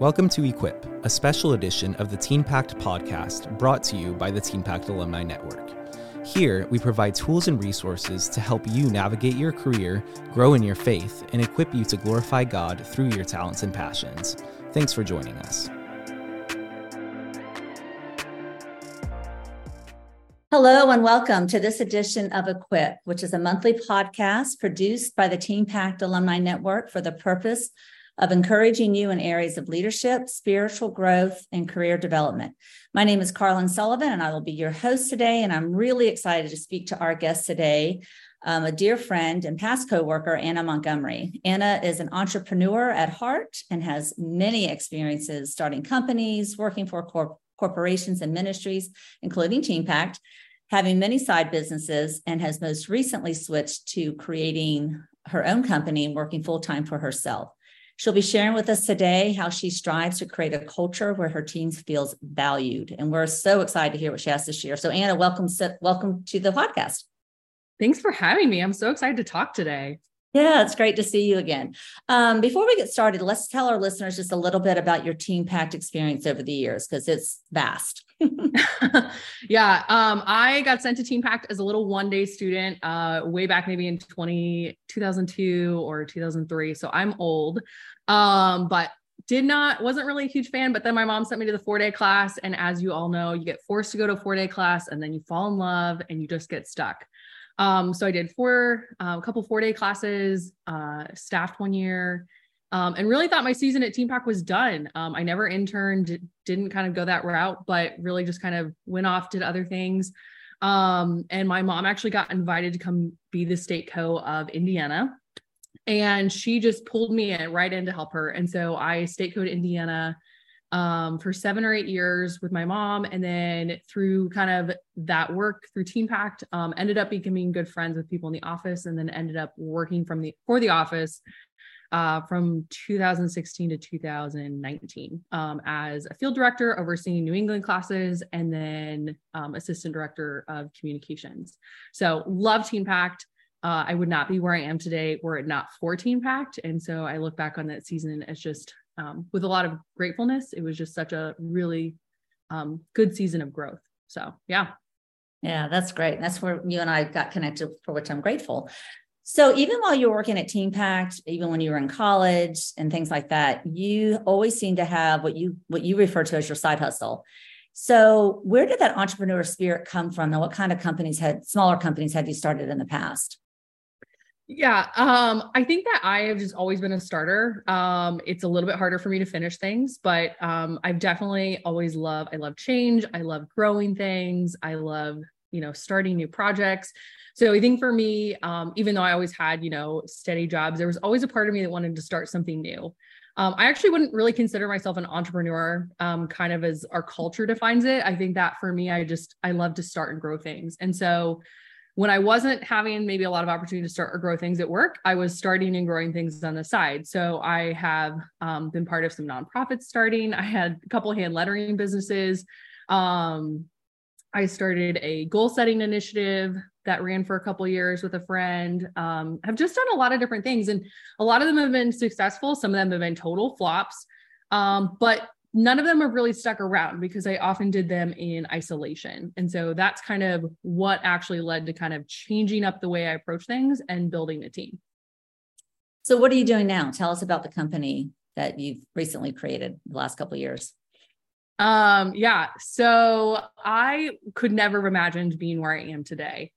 Welcome to Equip, a special edition of the TeenPact podcast brought to you by the TeenPact Alumni Network. Here, we provide tools and resources to help you navigate your career, grow in your faith, and equip you to glorify God through your talents and passions. Thanks for joining us. Hello, and welcome to this edition of Equip, which is a monthly podcast produced by the TeenPact Alumni Network for the purpose of encouraging you in areas of leadership, spiritual growth, and career development. My name is Carlin Sullivan, and I will be your host today. And I'm really excited to speak to our guest today, um, a dear friend and past coworker, Anna Montgomery. Anna is an entrepreneur at heart and has many experiences starting companies, working for corp- corporations and ministries, including TeenPact, having many side businesses, and has most recently switched to creating her own company and working full time for herself. She'll be sharing with us today how she strives to create a culture where her teams feels valued. And we're so excited to hear what she has to share. So Anna, welcome, welcome to the podcast. Thanks for having me. I'm so excited to talk today. Yeah, it's great to see you again. Um, before we get started, let's tell our listeners just a little bit about your TeenPact experience over the years because it's vast. yeah, um, I got sent to TeenPact as a little one day student uh, way back maybe in 20, 2002 or 2003. So I'm old, um, but did not, wasn't really a huge fan. But then my mom sent me to the four day class. And as you all know, you get forced to go to a four day class and then you fall in love and you just get stuck. Um, so I did four, uh, a couple four day classes, uh, staffed one year, um, and really thought my season at TeenPact was done. Um, I never interned, didn't kind of go that route, but really just kind of went off, did other things. Um, and my mom actually got invited to come be the state co of Indiana. And she just pulled me in, right in to help her. And so I state code Indiana um, for seven or eight years with my mom. And then through kind of that work through TeenPact, um, ended up becoming good friends with people in the office and then ended up working from the for the office uh, from 2016 to 2019 um, as a field director overseeing New England classes and then um, assistant director of communications. So love TeenPact. Uh, I would not be where I am today were it not for TeenPact. And so I look back on that season as just um, with a lot of gratefulness. It was just such a really um, good season of growth. So, yeah. Yeah, that's great. That's where you and I got connected, for which I'm grateful. So, even while you were working at TeenPact, even when you were in college and things like that, you always seem to have what you what you refer to as your side hustle. So, where did that entrepreneur spirit come from, and what kind of companies had smaller companies had you started in the past? Yeah, um, I think that I have just always been a starter. Um, it's a little bit harder for me to finish things, but um, I've definitely always loved. I love change. I love growing things. I love you know starting new projects. So I think for me, um, even though I always had you know steady jobs, there was always a part of me that wanted to start something new. Um, I actually wouldn't really consider myself an entrepreneur, um, kind of as our culture defines it. I think that for me, I just I love to start and grow things, and so when I wasn't having maybe a lot of opportunity to start or grow things at work, I was starting and growing things on the side. So I have um, been part of some nonprofits starting. I had a couple hand lettering businesses. Um, I started a goal setting initiative that ran for a couple years with a friend. Um, I've just done a lot of different things, and a lot of them have been successful. Some of them have been total flops. Um, but none of them have really stuck around because I often did them in isolation. And so that's kind of what actually led to kind of changing up the way I approach things and building a team. So what are you doing now? Tell us about the company that you've recently created the last couple of years. Um yeah, so I could never have imagined being where I am today.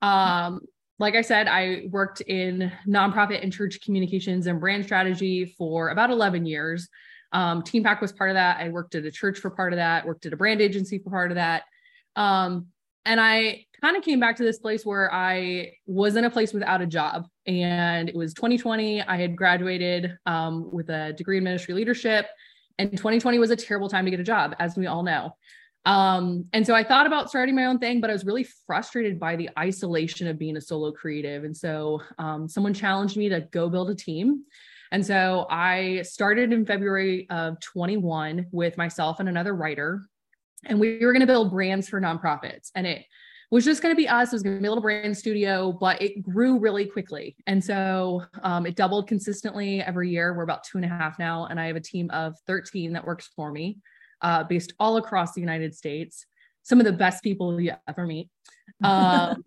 Um like I said, I worked in nonprofit and church communications and brand strategy for about 11 years. Um, Pact was part of that. I worked at a church for part of that, worked at a brand agency for part of that. Um, and I kind of came back to this place where I was in a place without a job. And it was 2020. I had graduated um, with a degree in ministry leadership. And 2020 was a terrible time to get a job, as we all know. Um, and so I thought about starting my own thing, but I was really frustrated by the isolation of being a solo creative. And so um, someone challenged me to go build a team. And so I started in February of 21 with myself and another writer. And we were going to build brands for nonprofits. And it was just going to be us. It was going to be a little brand studio, but it grew really quickly. And so um, it doubled consistently every year. We're about two and a half now. And I have a team of 13 that works for me, uh, based all across the United States. Some of the best people you ever meet. Um,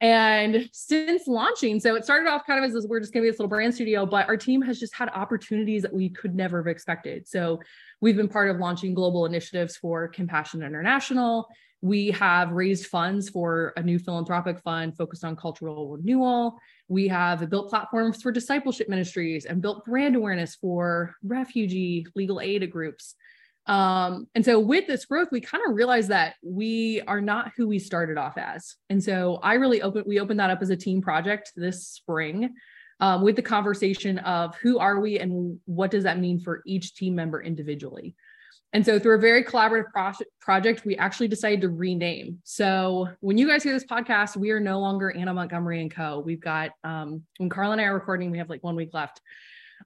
and since launching, so it started off kind of as this, we're just going to be this little brand studio, but our team has just had opportunities that we could never have expected. So we've been part of launching global initiatives for Compassion International we have raised funds for a new philanthropic fund focused on cultural renewal. We have built platforms for discipleship ministries and built brand awareness for refugee legal aid groups. Um, and so with this growth, we kind of realized that we are not who we started off as. And so I really opened, we opened that up as a team project this spring um, with the conversation of who are we and what does that mean for each team member individually. And so through a very collaborative pro- project, we actually decided to rename. So when you guys hear this podcast, we are no longer Anna Montgomery and Co. We've got um, when Carla and I are recording, we have like one week left.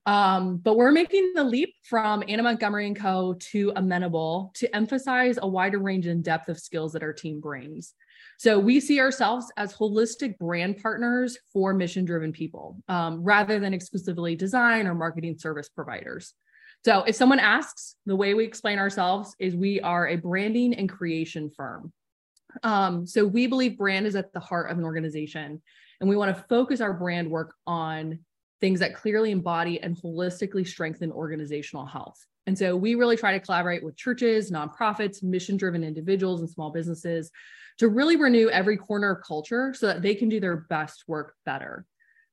Um, but we're making the leap from Anna Montgomery and Co. to Amenable to emphasize a wider range and depth of skills that our team brings. So we see ourselves as holistic brand partners for mission-driven people, um, rather than exclusively design or marketing service providers. So if someone asks, the way we explain ourselves is we are a branding and creation firm. Um, so we believe brand is at the heart of an organization, and we want to focus our brand work on things that clearly embody and holistically strengthen organizational health. And so we really try to collaborate with churches, nonprofits, mission driven individuals, and small businesses to really renew every corner of culture so that they can do their best work better.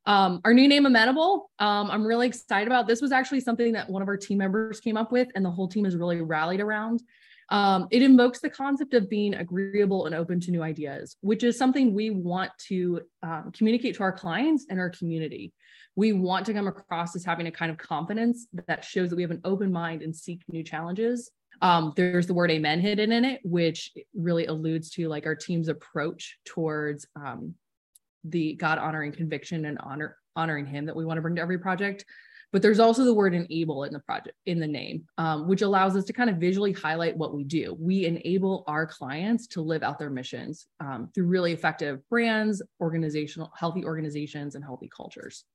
Um, our new name, Amenable, um, I'm really excited about. This was actually something that one of our team members came up with, and the whole team has really rallied around. Um, it invokes the concept of being agreeable and open to new ideas, which is something we want to um, communicate to our clients and our community. We want to come across as having a kind of confidence that shows that we have an open mind and seek new challenges. Um, there's the word amen hidden in it, which really alludes to like our team's approach towards um, the God honoring conviction and honor honoring Him that we want to bring to every project. But there's also the word enable in the project in the name, um, which allows us to kind of visually highlight what we do. We enable our clients to live out their missions um, through really effective brands, organizational, healthy organizations, and healthy cultures.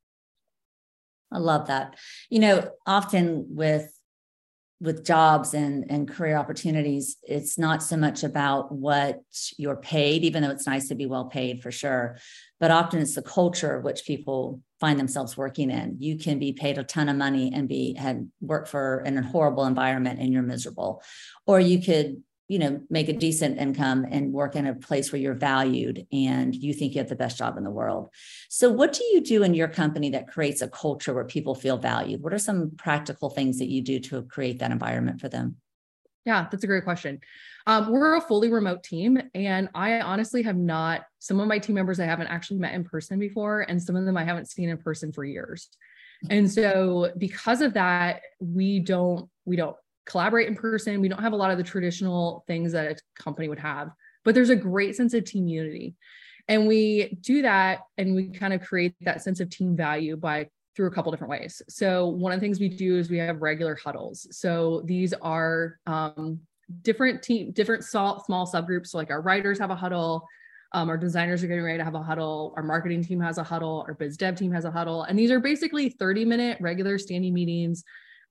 I love that. You know, often with with jobs and and career opportunities it's not so much about what you're paid even though it's nice to be well paid for sure but often it's the culture which people find themselves working in. You can be paid a ton of money and be and work for in a horrible environment and you're miserable. Or you could you know make a decent income and work in a place where you're valued and you think you have the best job in the world. So what do you do in your company that creates a culture where people feel valued? What are some practical things that you do to create that environment for them? Yeah that's a great question um, we're a fully remote team and i honestly have not some of my team members i haven't actually met in person before and some of them i haven't seen in person for years and so because of that we don't we don't collaborate in person. We don't have a lot of the traditional things that a company would have, but there's a great sense of team unity. And we do that and we kind of create that sense of team value by through a couple different ways. So one of the things we do is we have regular huddles. So these are um, different team, different small, small subgroups. So like our writers have a huddle, um, our designers are getting ready to have a huddle. Our marketing team has a huddle. Our biz dev team has a huddle. And these are basically 30 minute regular standing meetings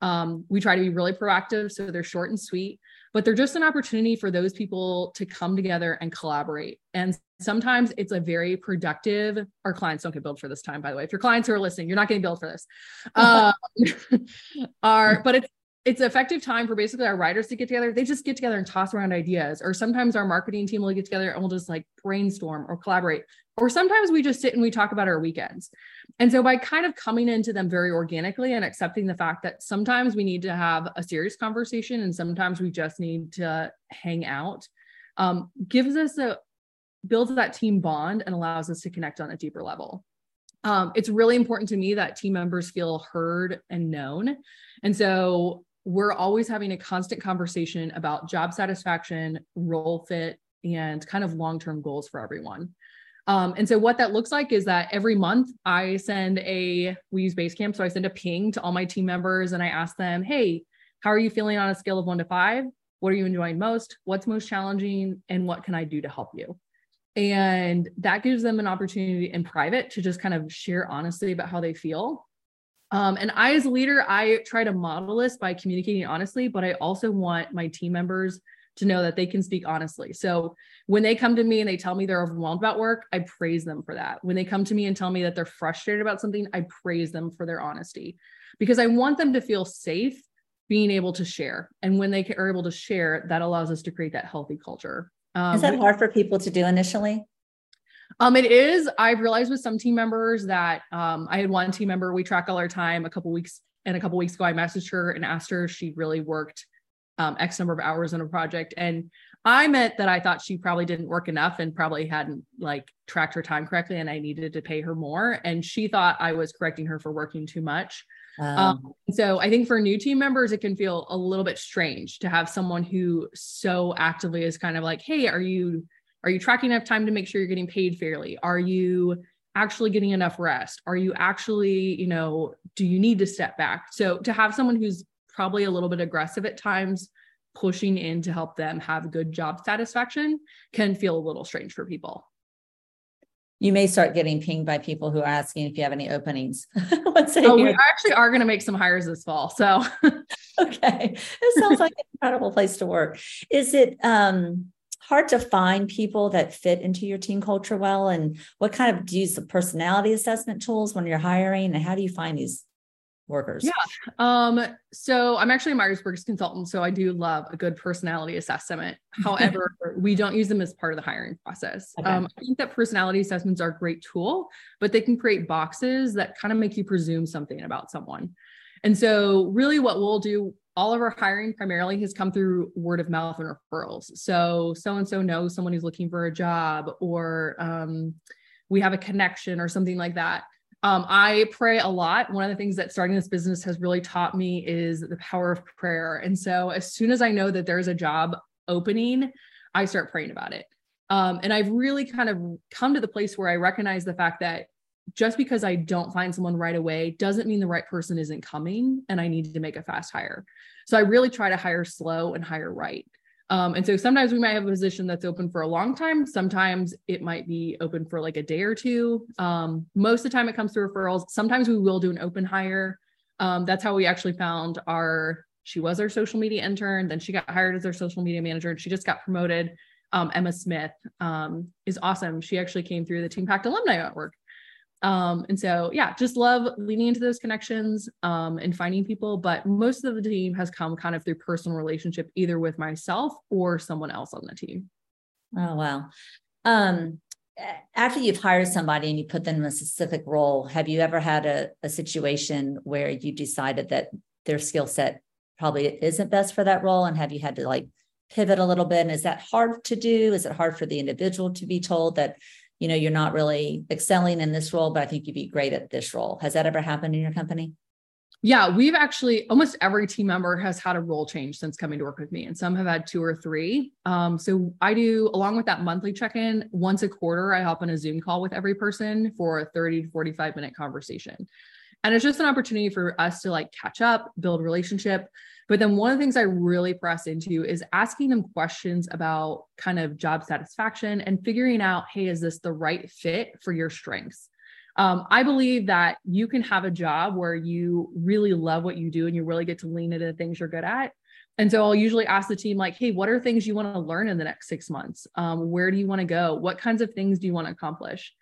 um, we try to be really proactive, so they're short and sweet, but they're just an opportunity for those people to come together and collaborate. And sometimes it's a very productive. Our clients don't get billed for this time, by the way. If your clients are listening, you're not getting billed for this. Um, are but it's it's effective time for basically our writers to get together. They just get together and toss around ideas. Or sometimes our marketing team will get together and we'll just like brainstorm or collaborate. Or sometimes we just sit and we talk about our weekends. And so by kind of coming into them very organically and accepting the fact that sometimes we need to have a serious conversation and sometimes we just need to hang out, um, gives us a builds that team bond and allows us to connect on a deeper level. Um, it's really important to me that team members feel heard and known. And so we're always having a constant conversation about job satisfaction, role fit, and kind of long term goals for everyone. Um, and so what that looks like is that every month I send a, we use Basecamp. So I send a ping to all my team members and I ask them, hey, how are you feeling on a scale of one to five? What are you enjoying most? What's most challenging? And what can I do to help you? And that gives them an opportunity in private to just kind of share honestly about how they feel. Um, and I, as a leader, I try to model this by communicating honestly, but I also want my team members to know that they can speak honestly. So when they come to me and they tell me they're overwhelmed about work, I praise them for that. When they come to me and tell me that they're frustrated about something, I praise them for their honesty because I want them to feel safe being able to share. And when they are able to share, that allows us to create that healthy culture. Um, is that hard for people to do initially? Um, it is. I've realized with some team members that um, I had one team member, we track all our time a couple weeks and a couple weeks ago, I messaged her and asked her if she really worked um, X number of hours on a project. And I meant that I thought she probably didn't work enough and probably hadn't like tracked her time correctly and I needed to pay her more. And she thought I was correcting her for working too much. Um, um, so I think for new team members, it can feel a little bit strange to have someone who so actively is kind of like, Hey, are you, are you tracking enough time to make sure you're getting paid fairly? Are you actually getting enough rest? Are you actually, you know, do you need to step back? So to have someone who's probably a little bit aggressive at times, pushing in to help them have good job satisfaction can feel a little strange for people. You may start getting pinged by people who are asking if you have any openings. oh, we actually are going to make some hires this fall. So, okay, it sounds like an incredible place to work. Is it um, hard to find people that fit into your team culture well? And what kind of do you use the personality assessment tools when you're hiring? And how do you find these workers? Yeah. Um, so I'm actually a Myers-Briggs consultant, so I do love a good personality assessment. However, we don't use them as part of the hiring process. Okay. Um, I think that personality assessments are a great tool, but they can create boxes that kind of make you presume something about someone. And so really what we'll do all of our hiring primarily has come through word of mouth and referrals. So so and so knows someone who's looking for a job or um, we have a connection or something like that. Um, I pray a lot. One of the things that starting this business has really taught me is the power of prayer. And so as soon as I know that there's a job opening, I start praying about it. Um, and I've really kind of come to the place where I recognize the fact that just because I don't find someone right away doesn't mean the right person isn't coming and I need to make a fast hire. So I really try to hire slow and hire right. Um, and so sometimes we might have a position that's open for a long time. Sometimes it might be open for like a day or two. Um, most of the time it comes through referrals. Sometimes we will do an open hire. Um, that's how we actually found our, she was our social media intern. Then she got hired as our social media manager and she just got promoted. Um, Emma Smith um, is awesome. She actually came through the TeenPact Alumni Network. Um, and so, yeah, just love leaning into those connections um, and finding people. But most of the team has come kind of through personal relationship, either with myself or someone else on the team. Oh, wow. Um, after you've hired somebody and you put them in a specific role, have you ever had a, a situation where you decided that their skill set probably isn't best for that role? And have you had to like pivot a little bit? And is that hard to do? Is it hard for the individual to be told that you know, you're not really excelling in this role, but I think you'd be great at this role. Has that ever happened in your company? Yeah, we've actually almost every team member has had a role change since coming to work with me, and some have had two or three. Um, so I do, along with that monthly check in, once a quarter, I hop on a Zoom call with every person for a 30 to 45 minute conversation. And it's just an opportunity for us to like catch up, build relationship, but then one of the things I really press into is asking them questions about kind of job satisfaction and figuring out, hey, is this the right fit for your strengths? Um, I believe that you can have a job where you really love what you do and you really get to lean into the things you're good at. And so I'll usually ask the team, like, hey, what are things you want to learn in the next six months? Um, where do you want to go? What kinds of things do you want to accomplish?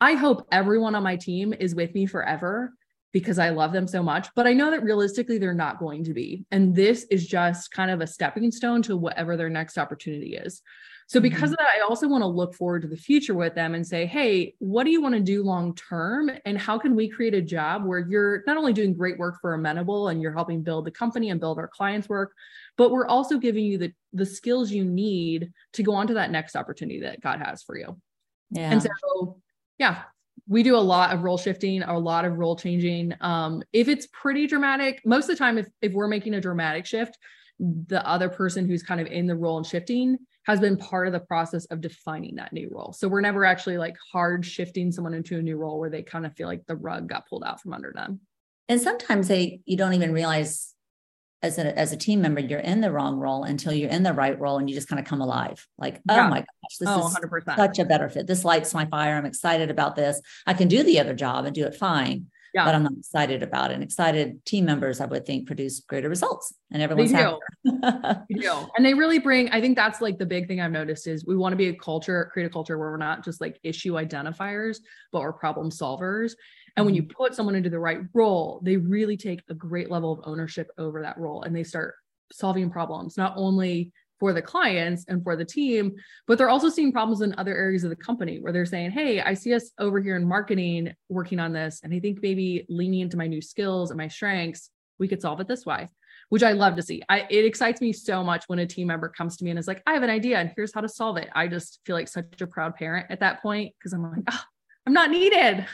I hope everyone on my team is with me forever because I love them so much. But I know that realistically, they're not going to be. And this is just kind of a stepping stone to whatever their next opportunity is. So, because mm-hmm. of that, I also want to look forward to the future with them and say, hey, what do you want to do long term? And how can we create a job where you're not only doing great work for Amenable and you're helping build the company and build our clients' work, but we're also giving you the, the skills you need to go on to that next opportunity that God has for you. Yeah. And so, yeah, we do a lot of role shifting, a lot of role changing. Um, if it's pretty dramatic, most of the time, if, if we're making a dramatic shift, the other person who's kind of in the role and shifting has been part of the process of defining that new role. So we're never actually like hard shifting someone into a new role where they kind of feel like the rug got pulled out from under them. And sometimes they you don't even realize as a as a team member, you're in the wrong role until you're in the right role and you just kind of come alive. Like, oh my gosh, this oh, is 100%. such a better fit. This lights my fire. I'm excited about this. I can do the other job and do it fine. Yeah. But I'm not excited about it. And excited team members, I would think, produce greater results and everyone's do. happier. You do. And they really bring, I think that's like the big thing I've noticed is we want to be a culture, create a culture where we're not just like issue identifiers, but we're problem solvers. And when you mm-hmm. put someone into the right role, they really take a great level of ownership over that role and they start solving problems, not only for the clients and for the team, but they're also seeing problems in other areas of the company where they're saying, Hey, I see us over here in marketing working on this. And I think maybe leaning into my new skills and my strengths, we could solve it this way which I love to see. I it excites me so much when a team member comes to me and is like, I have an idea and here's how to solve it. I just feel like such a proud parent at that point because I'm like, oh, I'm not needed.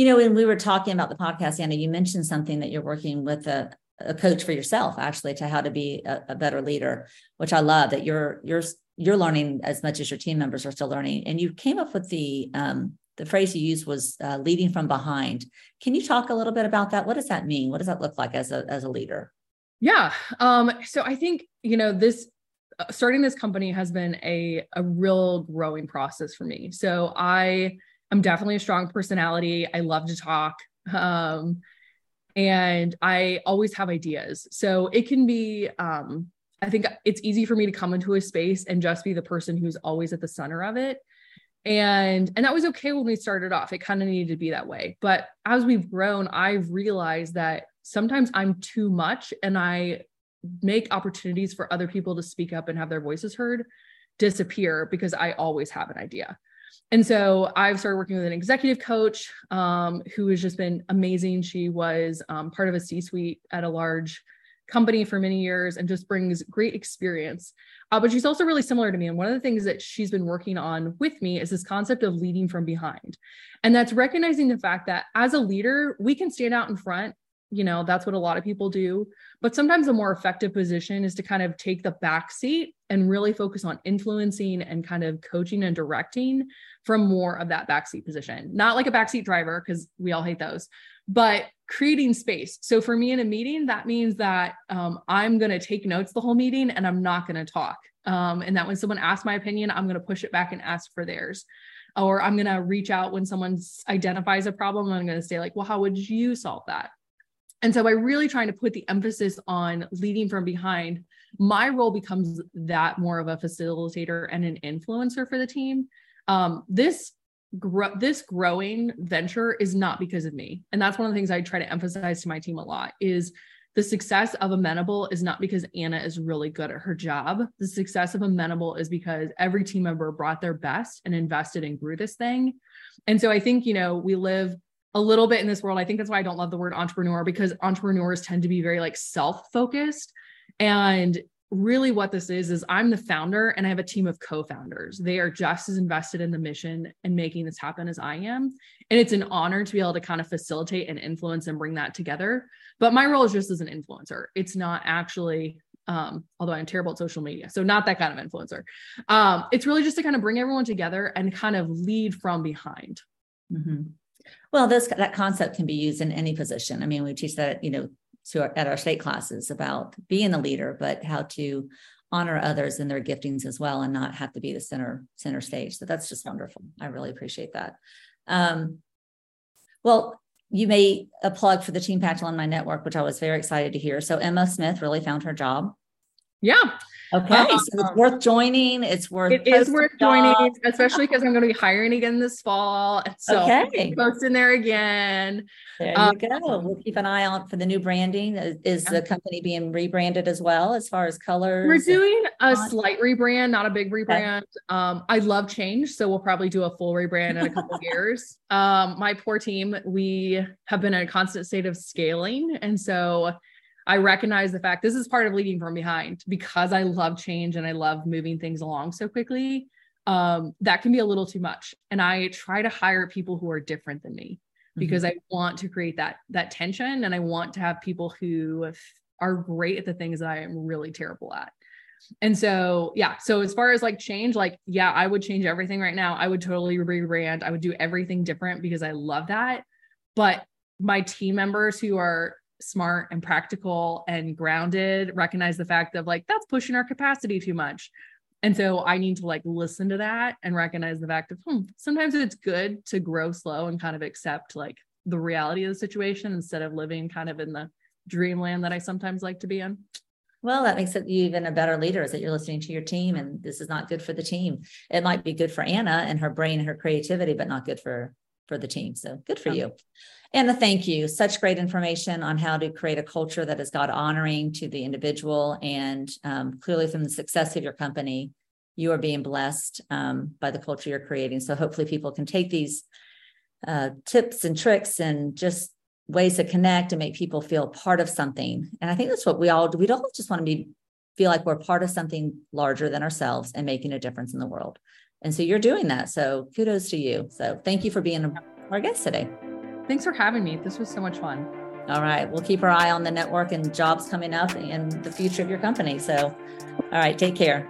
You know, when we were talking about the podcast, Anna, you mentioned something that you're working with a, a coach for yourself, actually, to how to be a, a better leader, which I love that you're you're you're learning as much as your team members are still learning. And you came up with the um, the phrase you used was uh, leading from behind. Can you talk a little bit about that? What does that mean? What does that look like as a as a leader? Yeah. Um, so I think, you know, this uh, starting this company has been a a real growing process for me. So I am definitely a strong personality. I love to talk. Um, and I always have ideas. So it can be um I think it's easy for me to come into a space and just be the person who's always at the center of it. And and that was okay when we started off. It kind of needed to be that way. But as we've grown, I've realized that sometimes I'm too much and I make opportunities for other people to speak up and have their voices heard disappear because I always have an idea. And so I've started working with an executive coach um, who has just been amazing. She was um, part of a C suite at a large company for many years and just brings great experience. Uh, but she's also really similar to me. And one of the things that she's been working on with me is this concept of leading from behind. And that's recognizing the fact that as a leader, we can stand out in front. You know, that's what a lot of people do. But sometimes a more effective position is to kind of take the back seat and really focus on influencing and kind of coaching and directing from more of that backseat position. Not like a backseat driver, because we all hate those, but creating space. So for me in a meeting, that means that um, I'm going to take notes the whole meeting and I'm not going to talk. Um, and that when someone asks my opinion, I'm going to push it back and ask for theirs. Or I'm going to reach out when someone identifies a problem. I'm going to say, like, well, how would you solve that? And so by really trying to put the emphasis on leading from behind, my role becomes that more of a facilitator and an influencer for the team. Um, this gro- this growing venture is not because of me, and that's one of the things I try to emphasize to my team a lot is the success of Amenable is not because Anna is really good at her job. The success of Amenable is because every team member brought their best and invested and grew this thing. And so I think, you know, we live a little bit in this world. I think that's why I don't love the word entrepreneur because entrepreneurs tend to be very like self-focused. And really what this is is I'm the founder and I have a team of co-founders. They are just as invested in the mission and making this happen as I am. And it's an honor to be able to kind of facilitate and influence and bring that together. But my role is just as an influencer. It's not actually um, although I'm terrible at social media. So not that kind of influencer. Um, it's really just to kind of bring everyone together and kind of lead from behind. Mm-hmm. Well, this that concept can be used in any position. I mean, we teach that, you know, to our, at our state classes about being a leader, but how to honor others and their giftings as well, and not have to be the center center stage. So that's just wonderful. I really appreciate that. Um, well, you made a plug for the TeenPact Alumni Network, which I was very excited to hear. So Emma Smith really found her job. Yeah. Okay, Um, so it's worth joining. It's worth It is worth joining, especially because I'm going to be hiring again this fall. So Okay. posting there again. There Um, you go. We'll keep an eye out for the new branding. Is- Is the company being rebranded as well as far as colors? We're doing a slight rebrand, not a big rebrand. Um, I love change, so we'll probably do a full rebrand in a couple of years. Um, my poor team, we have been in a constant state of scaling, and so I recognize the fact this is part of leading from behind because I love change and I love moving things along so quickly. Um, that can be a little too much, and I try to hire people who are different than me Mm-hmm. because I want to create that that tension and I want to have people who are great at the things that I am really terrible at. And so, yeah. So as far as like change, like, yeah, I would change everything right now. I would totally rebrand. I would do everything different because I love that. But my team members who are smart and practical and grounded, recognize the fact of like, that's pushing our capacity too much. And so I need to like listen to that and recognize the fact of hmm, sometimes it's good to grow slow and kind of accept like the reality of the situation instead of living kind of in the dreamland that I sometimes like to be in. Well, that makes it even a better leader is that you're listening to your team and this is not good for the team. It might be good for Anna and her brain and her creativity, but not good for for the team. So good for yeah. you. Anna, thank you. Such great information on how to create a culture that is God honoring to the individual. And um, clearly, from the success of your company, you are being blessed um, by the culture you're creating. So hopefully, people can take these uh, tips and tricks and just ways to connect and make people feel part of something. And I think that's what we all do. We don't just want to be feel like we're part of something larger than ourselves and making a difference in the world. And so you're doing that. So kudos to you. So thank you for being our guest today. Thanks for having me. This was so much fun. All right. We'll keep our eye on the network and jobs coming up and the future of your company. So, all right. Take care.